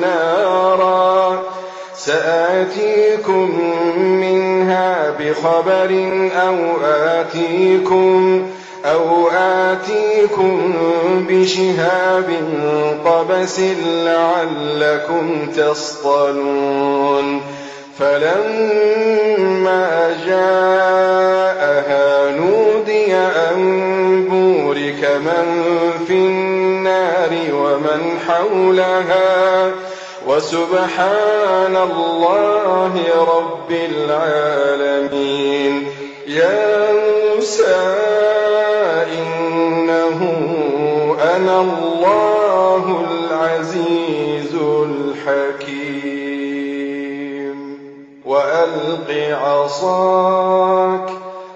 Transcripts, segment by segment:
نارا. سآتيكم منها بخبر أو آتيكم أو آتيكم بشهاب قبس لعلكم تصطلون. فلما جاءها نودي أن بورك من في النار. ومن حولها. وسبحان الله رب العالمين. يا موسى إنه أنا الله العزيز الحكيم. وألق عصاك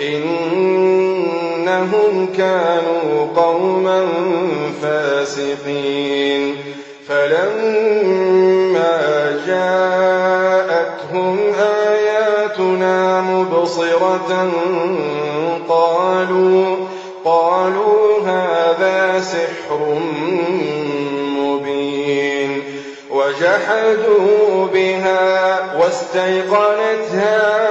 إنهم كانوا قوما فاسقين. فلما جاءتهم آياتنا مبصرة قالوا قالوا هذا سحر مبين. وجحدوا بها واستيقنتها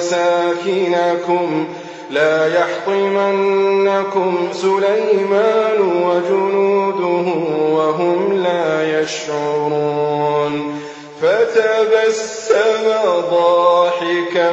يفتنكم لا يحطمنكم سليمان وجنوده وهم لا يشعرون فتبسم ضاحكا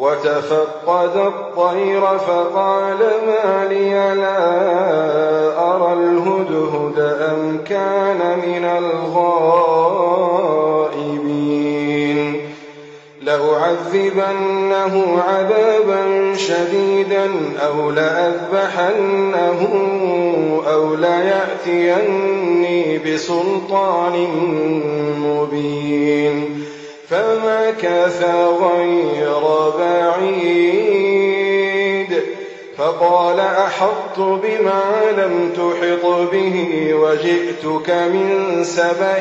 وتفقد الطير فقال ما لي لا أرى الهدهد أم كان من الغائبين. لأعذبنه عذابا شديدا أو لأذبحنه أو ليأتيني بسلطان مبين. فمكث غير بعيد. فقال أحطت بما لم تحط به وجئتك من سبأ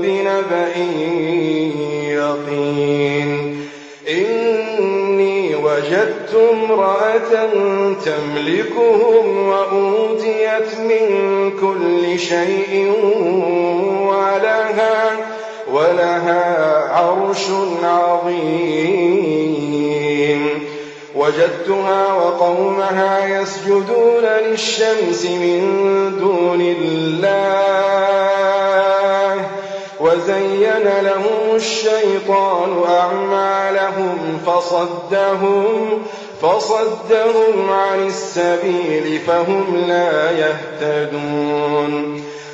بنبأ يقين. إني وجدت امرأة تملكهم وأوتيت من كل شيء ولها ولها عرش عظيم. وجدتها وقومها يسجدون للشمس من دون الله. وزين لهم الشيطان أعمالهم فصدهم فصدهم عن السبيل فهم لا يهتدون.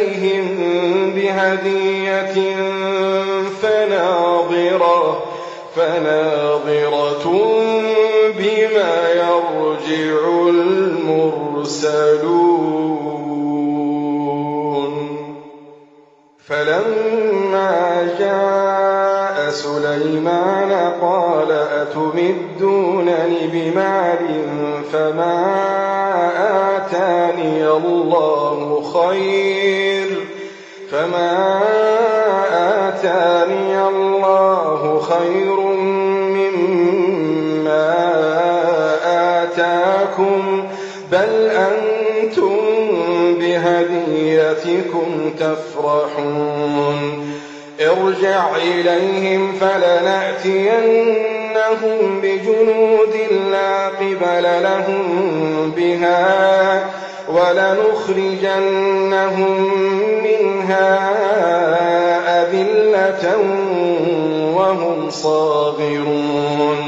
إليهم بهدية فناظرة فناظرة بما يرجع المرسلون. فلما جاء سليمان قال أتمدونني بمال فما آتاني الله خير فما آتاني الله خير مما آتاكم بل أنتم بهديتكم تفرحون ارجع إليهم فلنأتينهم بجنود لا قبل لهم بها ولنخرجنهم منها أذلة وهم صاغرون.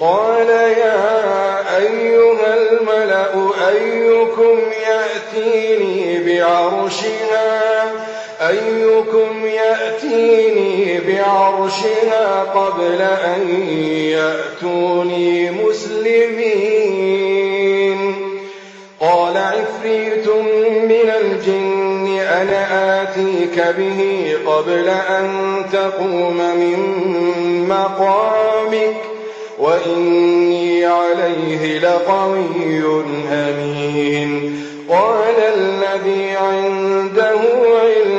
قال يا أيها الملأ أيكم يأتيني بعرشها أيكم يأتيني بعرشها قبل أن يأتوني مسلمين؟ قال عفريت من الجن أنا آتيك به قبل أن تقوم من مقامك وإني عليه لقوي أمين. قال الذي عنده علم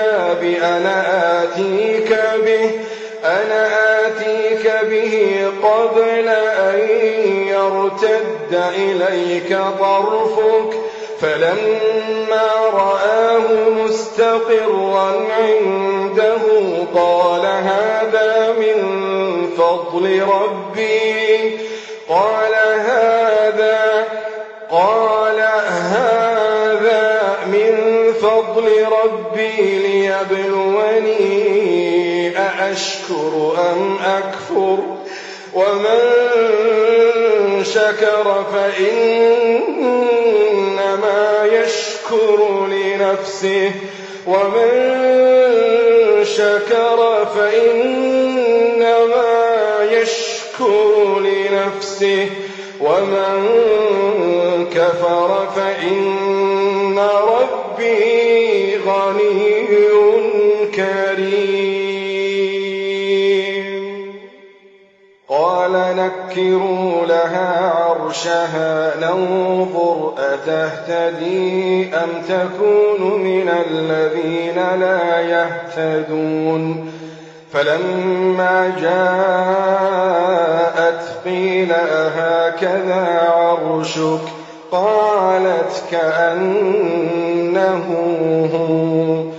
الكتاب أنا آتيك به أنا آتيك به قبل أن يرتد إليك طرفك. فلما رآه مستقرا عنده قال هذا من فضل ربي. قال هذا قال هذا من فضل ربي. ليبلوني أأشكر أم أكفر؟ ومن شكر فإنما يشكر لنفسه. ومن شكر فإنما يشكر لنفسه. ومن كفر فإن ربي غني كريم قال نكروا لها عرشها ننظر أتهتدي أم تكون من الذين لا يهتدون. فلما جاءت قيل أهكذا عرشك؟ قالت كأنه هو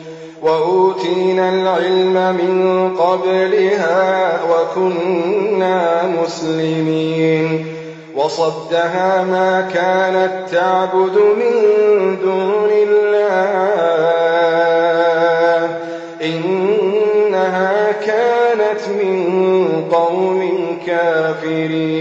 وأوتينا العلم من قبلها وكنا مسلمين وصدها ما كانت تعبد من دون الله إنها كانت من قوم كافرين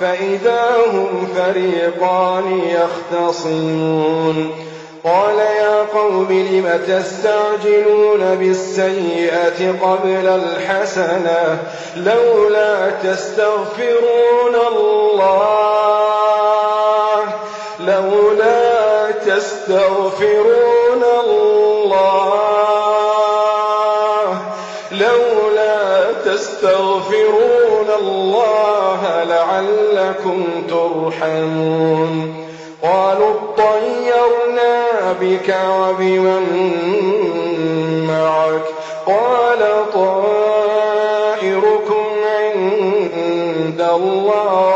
فإذا هم فريقان يختصمون. قال يا قوم لم تستعجلون بالسيئة قبل الحسنة لولا تستغفرون الله لولا تستغفرون الله. لعلكم ترحمون قالوا اطيرنا بك وبمن معك قال طائركم عند الله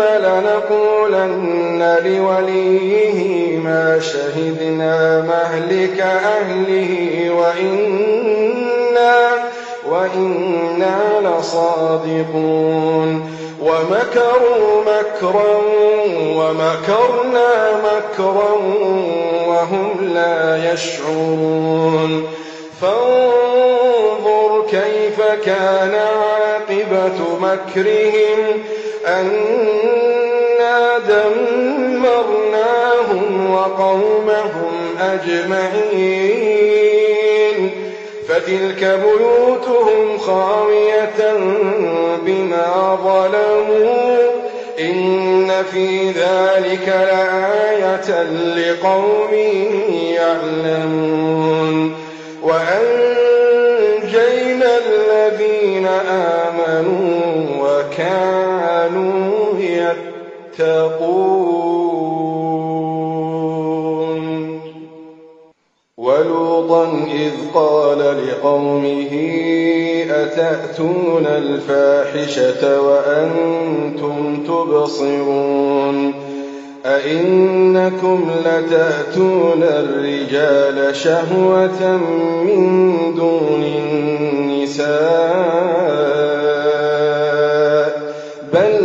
لنقولن لوليه ما شهدنا مهلك أهله وإنا وإنا لصادقون. ومكروا مكرا ومكرنا مكرا وهم لا يشعرون. فانظر كيف كان عاقبة مكرهم. أنا دمرناهم وقومهم أجمعين. فتلك بيوتهم خاوية بما ظلموا. إن في ذلك لآية لقوم يعلمون. وأنجينا الذين آمنوا وكانوا يتقون ولوطا إذ قال لقومه أتأتون الفاحشة وأنتم تبصرون؟ أئنكم لتأتون الرجال شهوة من دون النساء؟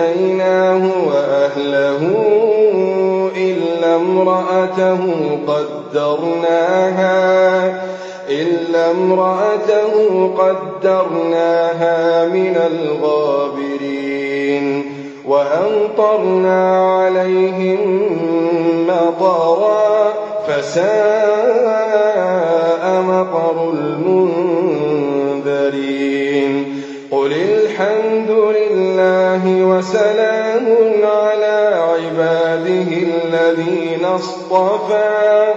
فأنجيناه وأهله إلا امرأته قدرناها إلا امرأته قدرناها من الغابرين وأمطرنا عليهم مطرا فساء مطر المنذرين. قل لله وسلام على عباده الذين اصطفى.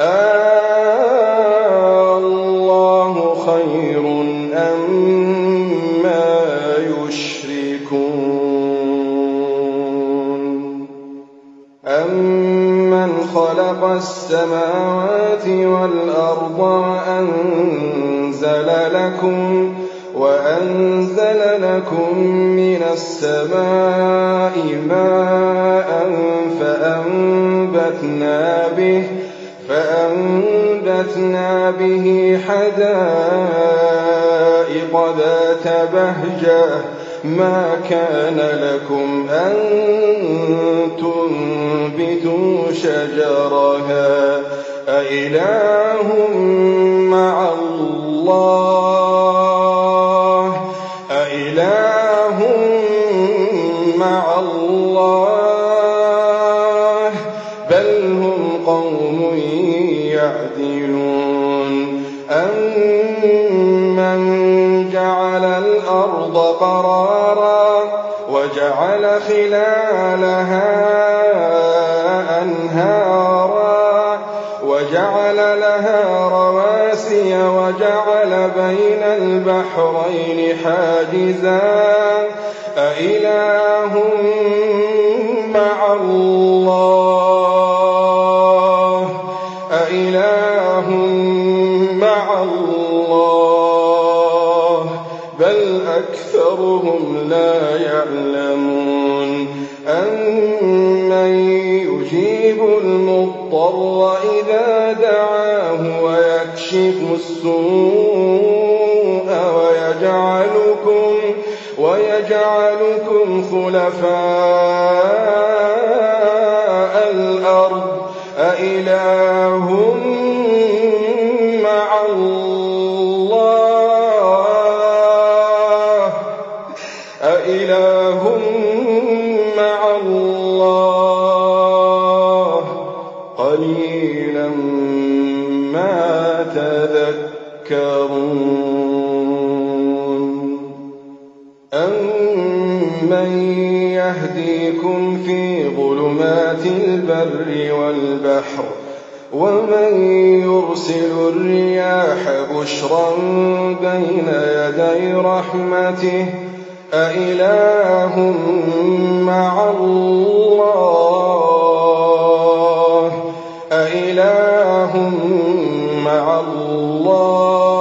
آه الله خير أما يشركون. أمن خلق السماوات والأرض وأنزل لكم وأنزل لكم من السماء ماء فأنبتنا به فأنبتنا به حدائق ذات بهجة. ما كان لكم أن تنبتوا شجرها. أإله مع الله؟ أإله مع الله بل هم قوم يعدلون. أمن جعل الأرض قرارا وجعل خلالها أنهارا وجعل لها رواسي وجعل بين البحرين حاجزا أإله مع الله أإله مع الله بل أكثرهم لا يعلمون. أمن يجيب المضطر إذا دعاه ويكشف السوء ويجعلكم ويجعلكم خلفاء الأرض. أإله ومن يرسل الرياح بشرا بين يدي رحمته أإله مع الله أإله مع الله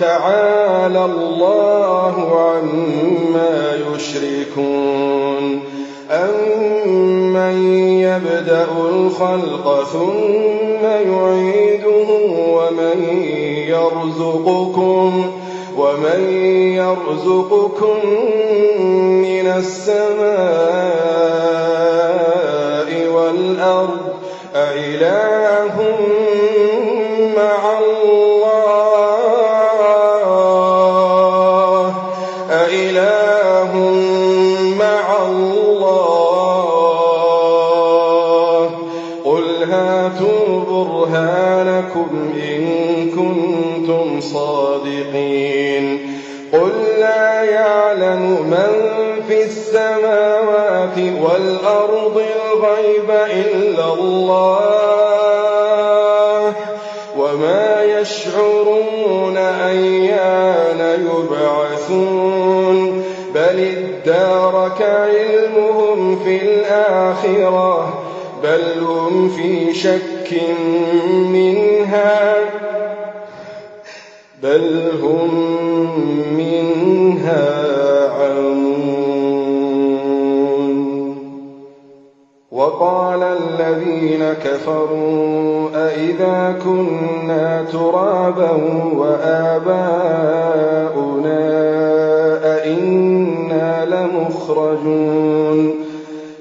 تعالى الله عما يشركون يبدأ الخلق ثم يعيده ومن يرزقكم ومن يرزقكم من السماء والأرض أإله مع برهانكم إن كنتم صادقين قل لا يعلم من في السماوات والأرض الغيب إلا الله وما يشعرون أيان يبعثون بل ادارك علمهم في الآخرة بل هم في شك منها بل هم منها عمون وقال الذين كفروا أئذا كنا ترابا وآباؤنا أئنا لمخرجون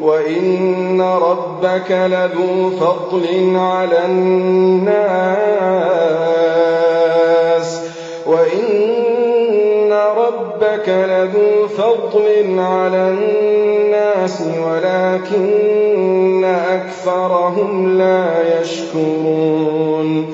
وإن ربك لذو فضل على الناس وإن ربك لذو فضل على الناس ولكن أكثرهم لا يشكرون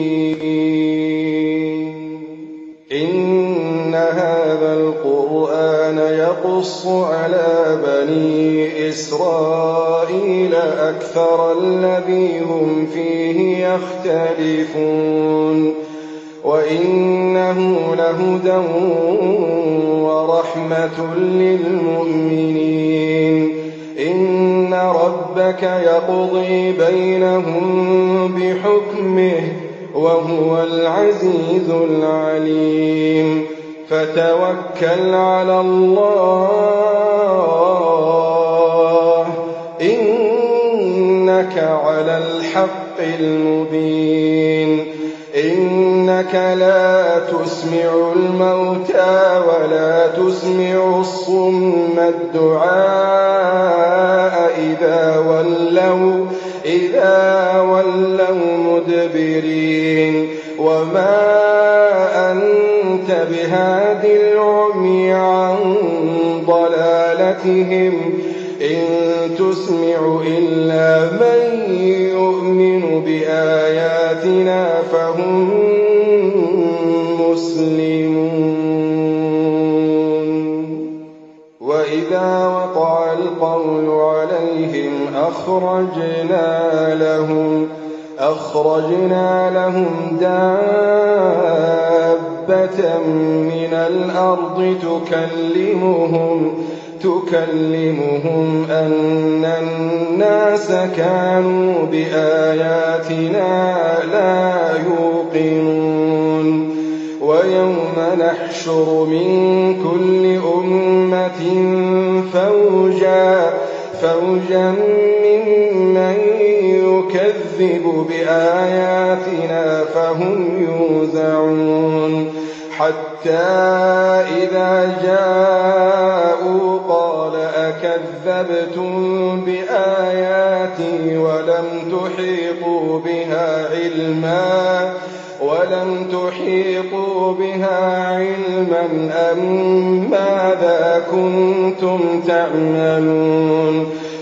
القرآن يقص على بني إسرائيل أكثر الذي هم فيه يختلفون وإنه لهدى ورحمة للمؤمنين. إن ربك يقضي بينهم بحكمه وهو العزيز العليم. فتوكل على الله. إنك على الحق المبين. إنك لا تسمع الموتى ولا تسمع الصم الدعاء إذا ولوا إذا ولوا مدبرين. وما أنت بهاد العمي عن ضلالتهم إن تسمع إلا من يؤمن بآياتنا فهم مسلمون. وإذا وقع القول عليهم أخرجنا لهم أخرجنا لهم دابة من الأرض تكلمهم تكلمهم أن الناس كانوا بآياتنا لا يوقنون ويوم نحشر من كل أمة فوجا فوجا يكذب بآياتنا فهم يوزعون. حتى إذا جاءوا قال أكذبتم بآياتي ولم تحيطوا بها علما؟ ولم تحيطوا بها علما أم ماذا كنتم تعملون؟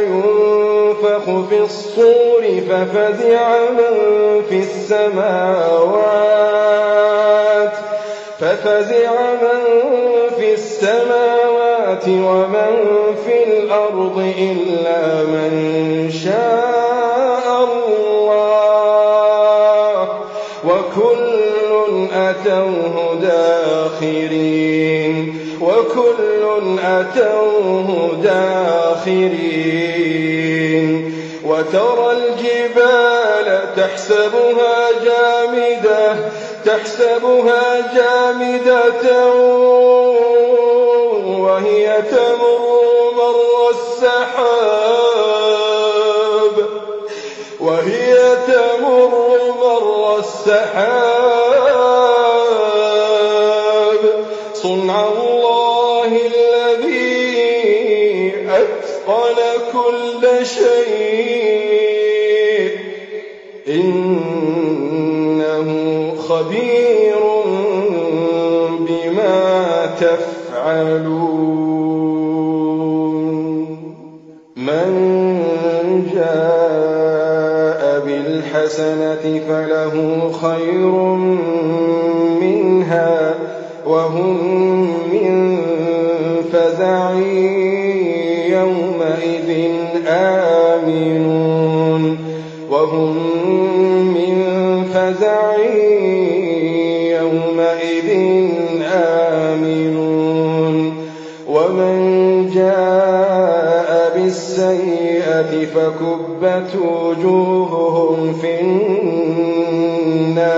ينفخ في الصور ففزع من في السماوات ففزع من في السماوات ومن في الأرض إلا من شاء الله وكل أتوه داخرين وكل أتوه داخرين. وترى الجبال تحسبها جامدة تحسبها جامدة وهي تمر مر السحاب. وهي تمر مر السحاب. خير منها وهم من فزع يومئذ آمنون وهم من فزع يومئذ آمنون ومن جاء بالسيئة فكبت وجوههم في النار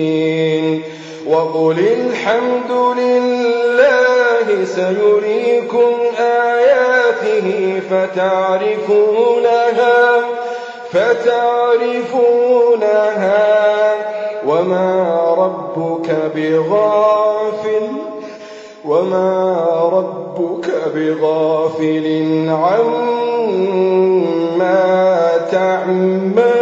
وقل الحمد لله سيريكم آياته فتعرفونها فتعرفونها وما ربك بغافل وما ربك بغافل عما تعمل